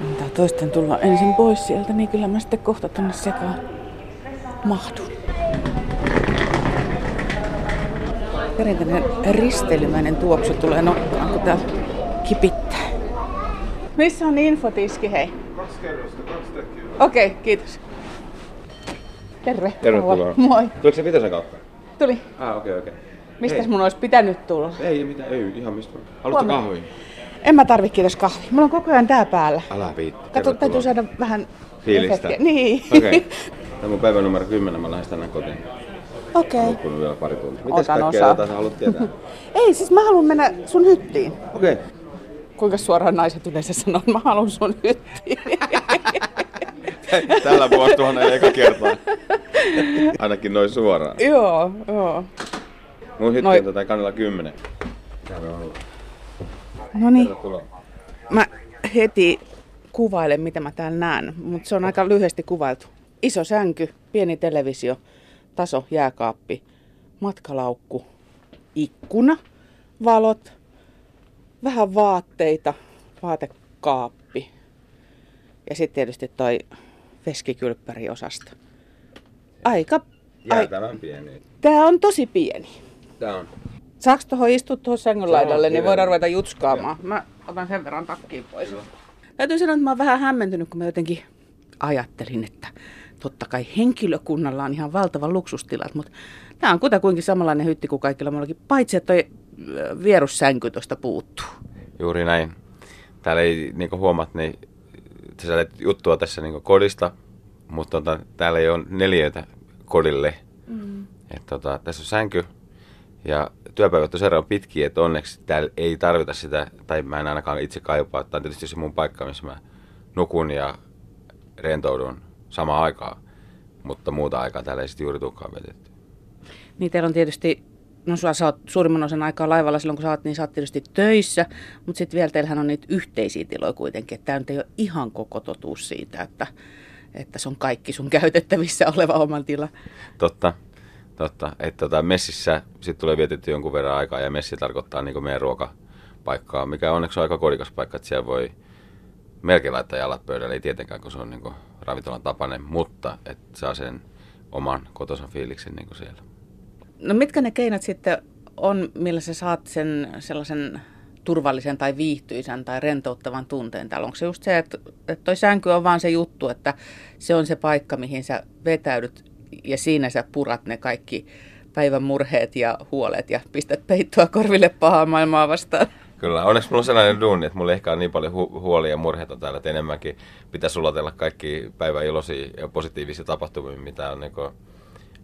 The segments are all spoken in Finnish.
Antaa toisten tulla ensin pois sieltä, niin kyllä mä sitten kohta tonne sekaan mahdun. Perinteinen risteilymäinen tuoksu tulee nokkaan, kun täällä kipittää. Missä on infotiski, hei? Kaksi kerrosta, kaksi tekijää. Okei, okay, kiitos. Terve. Tervetuloa. Moi. Tuliko se Vitosen kautta? Tuli. Ah, okei, okei. Mistäs mun olisi pitänyt tulla? Ei mitään, ei ihan mistä. Haluatko kahvia? En mä tarvi kiitos kahvi. Mulla on koko ajan tää päällä. Älä viitti. Kato, täytyy saada vähän Fiilistä. efektiä. Niin. Okei. Tämä on mun päivä numero 10, mä lähden tänne kotiin. Okei. Okay. Loppunut vielä pari tuntia. Mitäs Otan kaikkea osaa. sä haluat tietää? Ei, siis mä haluan mennä sun hyttiin. Okei. Kuinka suoraan naiset yleensä sanoo, että mä haluan sun hyttiin. Tällä vuosituhannen eka kertaa. Ainakin noin suoraan. joo, joo. Mun hytti Noi- on tätä kannella 10. Täällä on ollut. No niin, mä heti kuvailen, mitä mä täällä näen, mutta se on aika lyhyesti kuvailtu. Iso sänky, pieni televisio, taso, jääkaappi, matkalaukku, ikkuna, valot, vähän vaatteita, vaatekaappi ja sitten tietysti toi veskikylppäriosasto. Aika, ai, Jäätävän pieni. tää on tosi pieni. Tää on. Saaks tuohon istua tuohon sängyn laidalle, niin voidaan ruveta jutskaamaan. Mä otan sen verran takkiin pois. Täytyy sanoa, että mä oon vähän hämmentynyt, kun mä jotenkin ajattelin, että totta kai henkilökunnalla on ihan valtava luksustilat, mutta tämä on kutakuinkin samanlainen hytti kuin kaikilla muillakin, paitsi että toi vierussänky tuosta puuttuu. Juuri näin. Täällä ei niinku huomaat, niin sä sait juttua tässä niinku kodista, mutta tota, täällä ei ole neljöitä kodille. Mm. Et tota, tässä on sänky ja työpäivät on verran pitkiä, että onneksi täällä ei tarvita sitä, tai mä en ainakaan itse kaipaa. Tämä on tietysti se mun paikka, missä mä nukun ja rentoudun samaan aikaan. Mutta muuta aikaa täällä ei sitten juuri tulekaan vietetty. Niin teillä on tietysti, no sä oot suurimman osan aikaa laivalla silloin kun sä oot, niin sä oot tietysti töissä, mutta sitten vielä teillähän on niitä yhteisiä tiloja kuitenkin, että tämä nyt ei ole ihan koko totuus siitä, että, että se on kaikki sun käytettävissä oleva oman tila. Totta, totta. Että tota, messissä sit tulee vietetty jonkun verran aikaa ja messi tarkoittaa niin meidän ruokapaikkaa, mikä onneksi on aika kodikas paikka, että siellä voi melkein laittaa jalat pöydälle, ei tietenkään, kun se on niin ravintolan tapainen, mutta että saa sen oman kotosan fiiliksen niin siellä. No mitkä ne keinot sitten on, millä sä saat sen sellaisen turvallisen tai viihtyisän tai rentouttavan tunteen täällä? Onko se just se, että, että toi sänky on vaan se juttu, että se on se paikka, mihin sä vetäydyt ja siinä sä purat ne kaikki päivän murheet ja huolet ja pistät peittoa korville pahaa maailmaa vastaan. Kyllä, onneksi mulla on sellainen duuni, että mulla ei ehkä ole niin paljon hu- huolia ja murheita täällä, että enemmänkin pitäisi sulatella kaikki päivän iloisia ja positiivisia tapahtumia, mitä on niin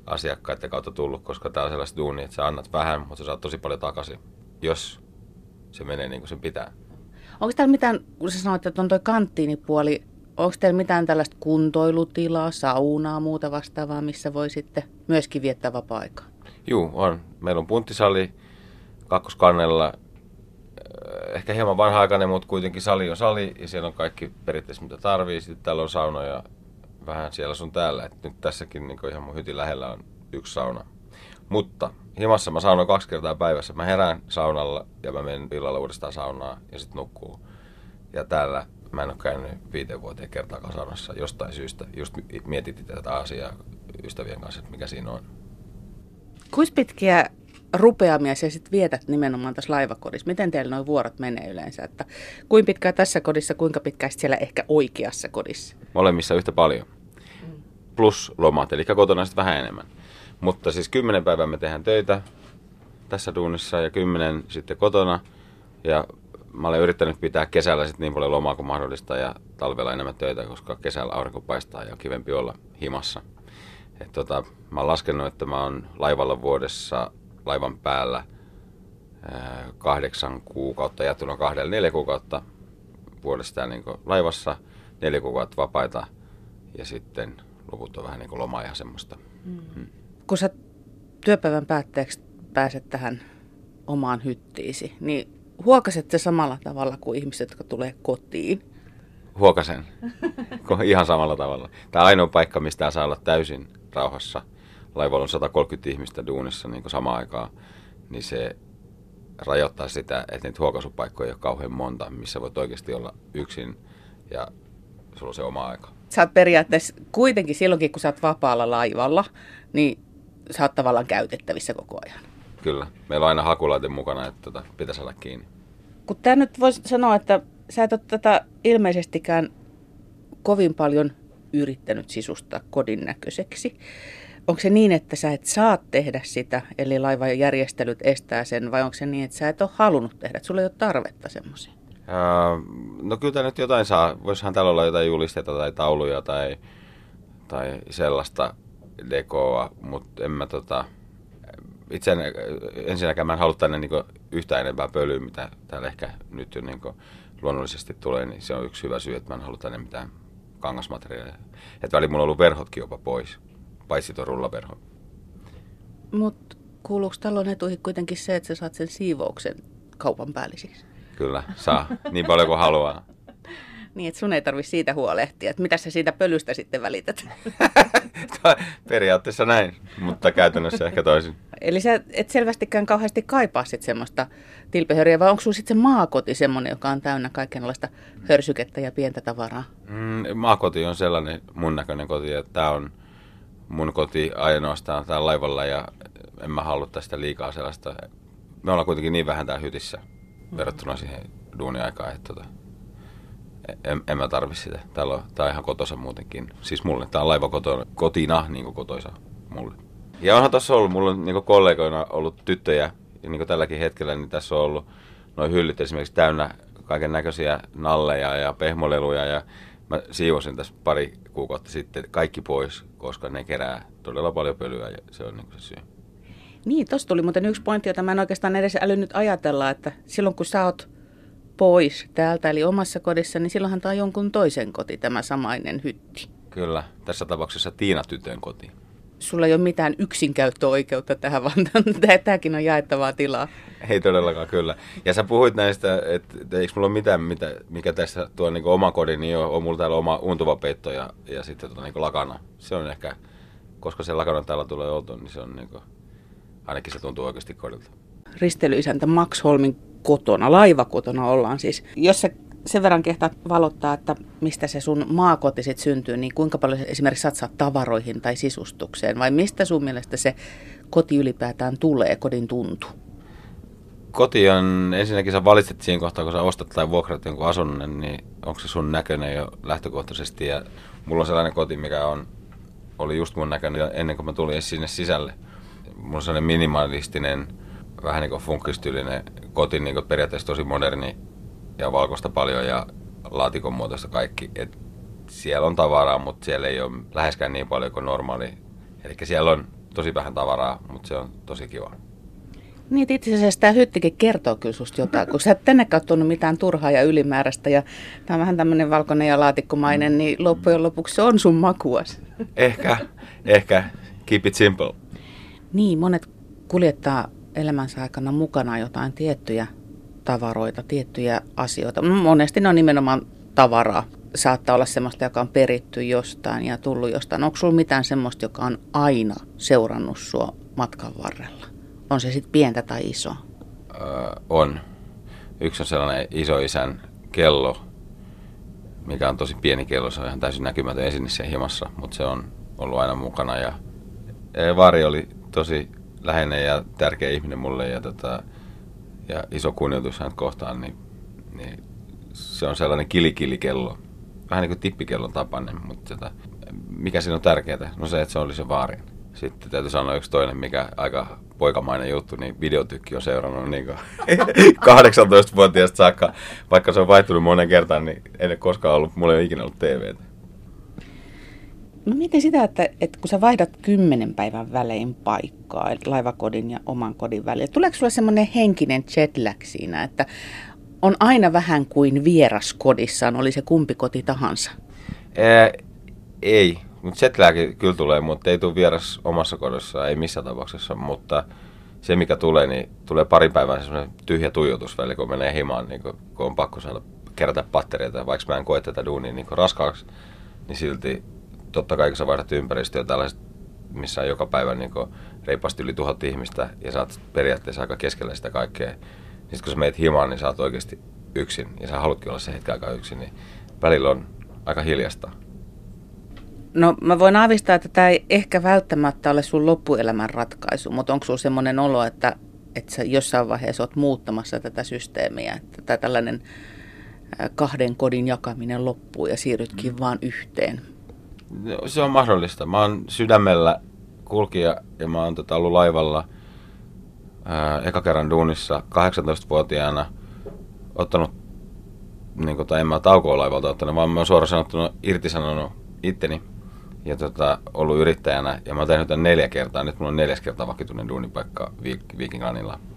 asiakkaiden kautta tullut, koska tää on sellaista duunia, että sä annat vähän, mutta sä saat tosi paljon takaisin, jos se menee niin kuin sen pitää. Onko täällä mitään, kun sä sanoit, että on toi kanttiinipuoli, onko teillä mitään tällaista kuntoilutilaa, saunaa, muuta vastaavaa, missä voi sitten myöskin viettää vapaa-aikaa? Juu, on. Meillä on punttisali kakkoskannella. Äh, Ehkä hieman vanha-aikainen, mutta kuitenkin sali on sali ja siellä on kaikki periaatteessa mitä tarvii. Sitten täällä on sauna ja vähän siellä sun täällä. Et nyt tässäkin niin ihan mun hytin lähellä on yksi sauna. Mutta himassa mä saunoin kaksi kertaa päivässä. Mä herään saunalla ja mä menen illalla uudestaan saunaan ja sitten nukkuu. Ja täällä mä en ole käynyt viiteen vuoteen kertaakaan saunassa jostain syystä. Just mietittiin tätä asiaa ystävien kanssa, että mikä siinä on. Kuinka pitkiä rupeamia sä sitten vietät nimenomaan tässä laivakodissa? Miten teillä nuo vuorot menee yleensä? Että kuinka pitkään tässä kodissa, kuinka pitkään siellä ehkä oikeassa kodissa? Molemmissa yhtä paljon. Plus lomat, eli kotona sitten vähän enemmän. Mutta siis kymmenen päivää me tehdään töitä tässä duunissa ja kymmenen sitten kotona. Ja mä olen yrittänyt pitää kesällä sitten niin paljon lomaa kuin mahdollista ja talvella enemmän töitä, koska kesällä aurinko paistaa ja on kivempi olla himassa. Et tota, mä oon laskenut, että mä oon laivalla vuodessa laivan päällä ää, kahdeksan kuukautta, jaettuna kahdella neljä kuukautta vuodesta niin laivassa, neljä kuukautta vapaita ja sitten loput on vähän niin kuin lomaa ja semmoista. Kun sä työpäivän päätteeksi pääset tähän omaan hyttiisi, niin huokaset se samalla tavalla kuin ihmiset, jotka tulee kotiin? Huokasen. Ihan samalla tavalla. Tämä on ainoa paikka, mistä saa olla täysin rauhassa. Laivalla on 130 ihmistä duunissa niin samaan aikaan, niin se rajoittaa sitä, että niitä huokaisupaikkoja ei ole kauhean monta, missä voit oikeasti olla yksin ja sulla on se oma aika. Sä oot periaatteessa kuitenkin silloinkin, kun sä oot vapaalla laivalla, niin sä oot tavallaan käytettävissä koko ajan. Kyllä. Meillä on aina hakulaite mukana, että tota, pitäisi olla kiinni. Kun tää nyt voisi sanoa, että sä et ole tätä ilmeisestikään kovin paljon yrittänyt sisustaa kodin näköiseksi. Onko se niin, että sä et saa tehdä sitä, eli laivan järjestelyt estää sen, vai onko se niin, että sä et ole halunnut tehdä, että sulla ei ole tarvetta semmoisia? no kyllä nyt jotain saa. Voisihan täällä olla jotain julisteita tai tauluja tai, tai sellaista dekoa, mutta en mä tota, itse en, ensinnäkään mä en halua tänne niin yhtään enempää pölyä, mitä täällä ehkä nyt jo niin luonnollisesti tulee, niin se on yksi hyvä syy, että mä en halua tänne mitään kangasmateriaalia. Että väliin mulla on ollut verhotkin jopa pois, paitsi tuo rullaverho. Mutta kuuluuko talon etuihin kuitenkin se, että sä saat sen siivouksen kaupan päällisiksi? Kyllä, saa. Niin paljon kuin haluaa. Niin, että sun ei tarvitse siitä huolehtia. Että mitä sä siitä pölystä sitten välität? Periaatteessa näin, mutta käytännössä ehkä toisin. Eli sä et selvästikään kauheasti kaipaa sit semmoista tilpehöriä, vai onko sulla sitten se maakoti semmoinen, joka on täynnä kaikenlaista hörsykettä ja pientä tavaraa? Mm, maakoti on sellainen mun näköinen koti, että tämä on mun koti ainoastaan täällä laivalla ja en mä halua tästä liikaa sellaista. Me ollaan kuitenkin niin vähän täällä hytissä verrattuna siihen duuniaikaan, että tota, en, en mä tarvi sitä. Täällä on, tää on ihan kotosa muutenkin. Siis mulle, tää on laiva kotona, kotina niin kuin kotoisa mulle. Ja onhan tässä ollut, mulla on niin kollegoina ollut tyttöjä, ja niin tälläkin hetkellä, niin tässä on ollut noin hyllyt esimerkiksi täynnä kaiken näköisiä nalleja ja pehmoleluja, ja mä siivosin tässä pari kuukautta sitten kaikki pois, koska ne kerää todella paljon pölyä, ja se on niin se syy. Niin, tuossa tuli muuten yksi pointti, jota mä en oikeastaan edes älynyt ajatella, että silloin kun sä oot pois täältä, eli omassa kodissa, niin silloinhan tämä on jonkun toisen koti, tämä samainen hytti. Kyllä, tässä tapauksessa Tiina-tytön koti. Sulla ei ole mitään yksinkäyttöoikeutta tähän, vaan tämäkin on jaettavaa tilaa. Ei todellakaan, kyllä. Ja sä puhuit näistä, että eikö mulla ole mitään, mitä, mikä tässä tuo niin oma kodi, niin on, on mulla täällä oma untuva peitto ja, ja sitten tuota, niin lakana. Se on ehkä, koska se lakana täällä tulee oltu, niin se on niin kuin, ainakin se tuntuu oikeasti kodilta. Ristelyisäntä Max Holmin kotona, laivakotona ollaan siis. Jos sä sen verran kehtaat valottaa, että mistä se sun maakoti sit syntyy, niin kuinka paljon esimerkiksi satsaa tavaroihin tai sisustukseen, vai mistä sun mielestä se koti ylipäätään tulee, kodin tuntu? Koti on, ensinnäkin sä valitset siinä kohtaa, kun sä ostat tai vuokrat jonkun asunnon, niin onko se sun näköinen jo lähtökohtaisesti. Ja mulla on sellainen koti, mikä on, oli just mun näköinen ennen kuin mä tulin sinne sisälle. Mulla on sellainen minimalistinen, vähän niin kuin funkkistyylinen koti, niin kuin periaatteessa tosi moderni ja valkoista paljon ja laatikon muotoista kaikki. Et siellä on tavaraa, mutta siellä ei ole läheskään niin paljon kuin normaali. Eli siellä on tosi vähän tavaraa, mutta se on tosi kiva. Niin, itse asiassa tämä hyttikin kertoo kyllä susta jotain, kun sä et tänne tuonut mitään turhaa ja ylimääräistä ja tämä on vähän tämmöinen valkoinen ja laatikkomainen, niin loppujen lopuksi se on sun makuas. Ehkä, ehkä. Keep it simple. Niin, monet kuljettaa elämänsä aikana mukana jotain tiettyjä tavaroita, tiettyjä asioita. Monesti ne on nimenomaan tavaraa. Saattaa olla semmoista, joka on peritty jostain ja tullut jostain. Onko sulla mitään semmoista, joka on aina seurannut sua matkan varrella? On se sitten pientä tai iso? Öö, on. Yksi on sellainen isoisän kello, mikä on tosi pieni kello. Se on ihan täysin näkymätön esine siellä himassa, mutta se on ollut aina mukana. Ja Vari oli tosi läheinen ja tärkeä ihminen mulle ja, tota, ja iso kunnioitus hänet kohtaan, niin, niin se on sellainen kilikilikello. Vähän niin kuin tippikellon tapainen, mutta tota, mikä siinä on tärkeää? No se, että se oli se vaarin. Sitten täytyy sanoa yksi toinen, mikä aika poikamainen juttu, niin videotykki on seurannut niin 18-vuotiaasta saakka. Vaikka se on vaihtunut monen kertaan, niin ei ole koskaan ollut, mulla ei ole ikinä ollut TVtä. Mä mietin sitä, että, että kun sä vaihdat kymmenen päivän välein paikkaa, laivakodin ja oman kodin välillä, tuleeko sulla semmoinen henkinen jetlag siinä, että on aina vähän kuin vieras kodissaan, oli se kumpi koti tahansa? Ää, ei, mutta jetlag kyllä tulee, mutta ei tule vieras omassa kodissa, ei missään tapauksessa, mutta se mikä tulee, niin tulee pari päivää semmoinen tyhjä tuijotus kun menee himaan, niin kun, kun on pakko saada kerätä pattereita, vaikka mä en koe tätä duunia niin raskaaksi, niin silti totta kai kun sä vaihdat ympäristöä tällaiset, missä on joka päivä niin reippaasti yli tuhat ihmistä ja sä oot periaatteessa aika keskellä sitä kaikkea. Sitten kun sä meet himaan, niin sä oot oikeasti yksin ja sä haluatkin olla se hetken aikaa yksin, niin välillä on aika hiljasta. No mä voin aavistaa, että tämä ei ehkä välttämättä ole sun loppuelämän ratkaisu, mutta onko sulla semmoinen olo, että, että sä jossain vaiheessa oot muuttamassa tätä systeemiä, että tämä tällainen kahden kodin jakaminen loppuu ja siirrytkin mm. vaan yhteen? Se on mahdollista. Mä oon sydämellä kulkija ja mä oon tota ollut laivalla ää, eka kerran duunissa 18-vuotiaana ottanut, niin kuin, tai en mä taukoa laivalta ottanut, vaan mä oon suoraan sanottuna irtisanonut itteni ja tota, ollut yrittäjänä. Ja mä oon tehnyt tämän neljä kertaa. Nyt mulla on neljäs kertaa vakituinen duunipaikka Viking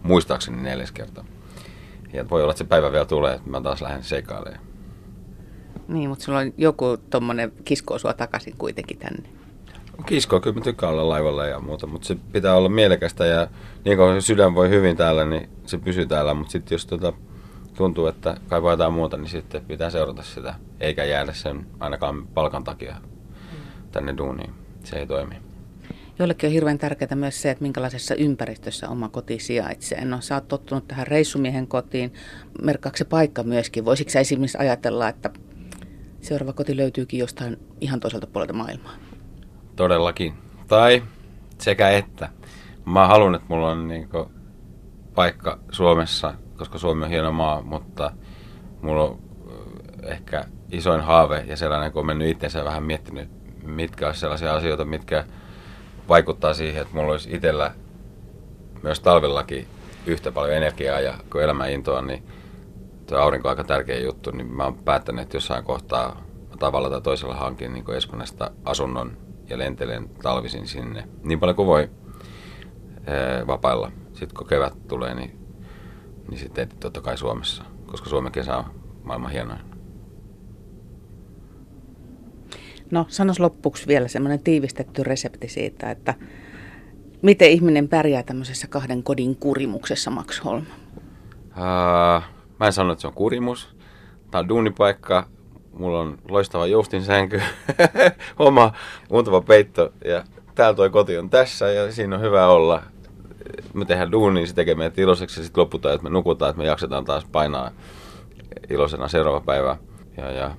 Muistaakseni neljäs kertaa. Ja voi olla, että se päivä vielä tulee, että mä taas lähden seikailemaan. Niin, mutta sulla on joku tommonen kiskoo sua takaisin kuitenkin tänne. Kiskoa, kyllä mä tykkään olla laivalla ja muuta, mutta se pitää olla mielekästä ja niin kuin sydän voi hyvin täällä, niin se pysyy täällä, mutta sitten jos tota, tuntuu, että kaipaa jotain muuta, niin sitten pitää seurata sitä, eikä jäädä sen ainakaan palkan takia tänne duuniin. Se ei toimi. Joillekin on hirveän tärkeää myös se, että minkälaisessa ympäristössä oma koti sijaitsee. No sä oot tottunut tähän reissumiehen kotiin. Merkkaako se paikka myöskin? Voisitko sä esimerkiksi ajatella, että seuraava koti löytyykin jostain ihan toiselta puolelta maailmaa? Todellakin. Tai sekä että. Mä haluan, että mulla on niin paikka Suomessa, koska Suomi on hieno maa, mutta mulla on ehkä isoin haave ja sellainen, kun on mennyt itsensä vähän miettinyt, mitkä olisi sellaisia asioita, mitkä vaikuttaa siihen, että mulla olisi itsellä myös talvellakin yhtä paljon energiaa ja kun elämä intoa, niin tuo aurinko on aika tärkeä juttu, niin mä oon päättänyt, että jossain kohtaa tavalla tai toisella hankin niin Espanjasta asunnon ja lentelen talvisin sinne niin paljon kuin voi ää, vapailla. Sitten kun kevät tulee, niin, niin sitten totta kai Suomessa, koska Suomen kesä on maailman hienoin. No, sanos loppuksi vielä semmoinen tiivistetty resepti siitä, että miten ihminen pärjää tämmöisessä kahden kodin kurimuksessa, Max Holm? Uh, mä en sano, että se on kurimus. Tämä on duunipaikka. Mulla on loistava joustinsänky, oma muuntava peitto ja täällä toi koti on tässä ja siinä on hyvä olla. Me tehdään duunia, se tekee meidät iloiseksi ja sitten loputaan, että me nukutaan, että me jaksetaan taas painaa iloisena seuraava päivä. Ja, ja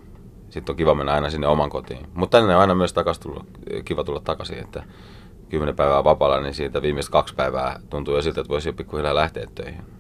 sitten on kiva mennä aina sinne oman kotiin. Mutta tänne on aina myös tullut, kiva tulla takaisin, että kymmenen päivää vapaalla, niin siitä viimeiset kaksi päivää tuntuu jo siltä, että voisi jo pikkuhiljaa lähteä töihin.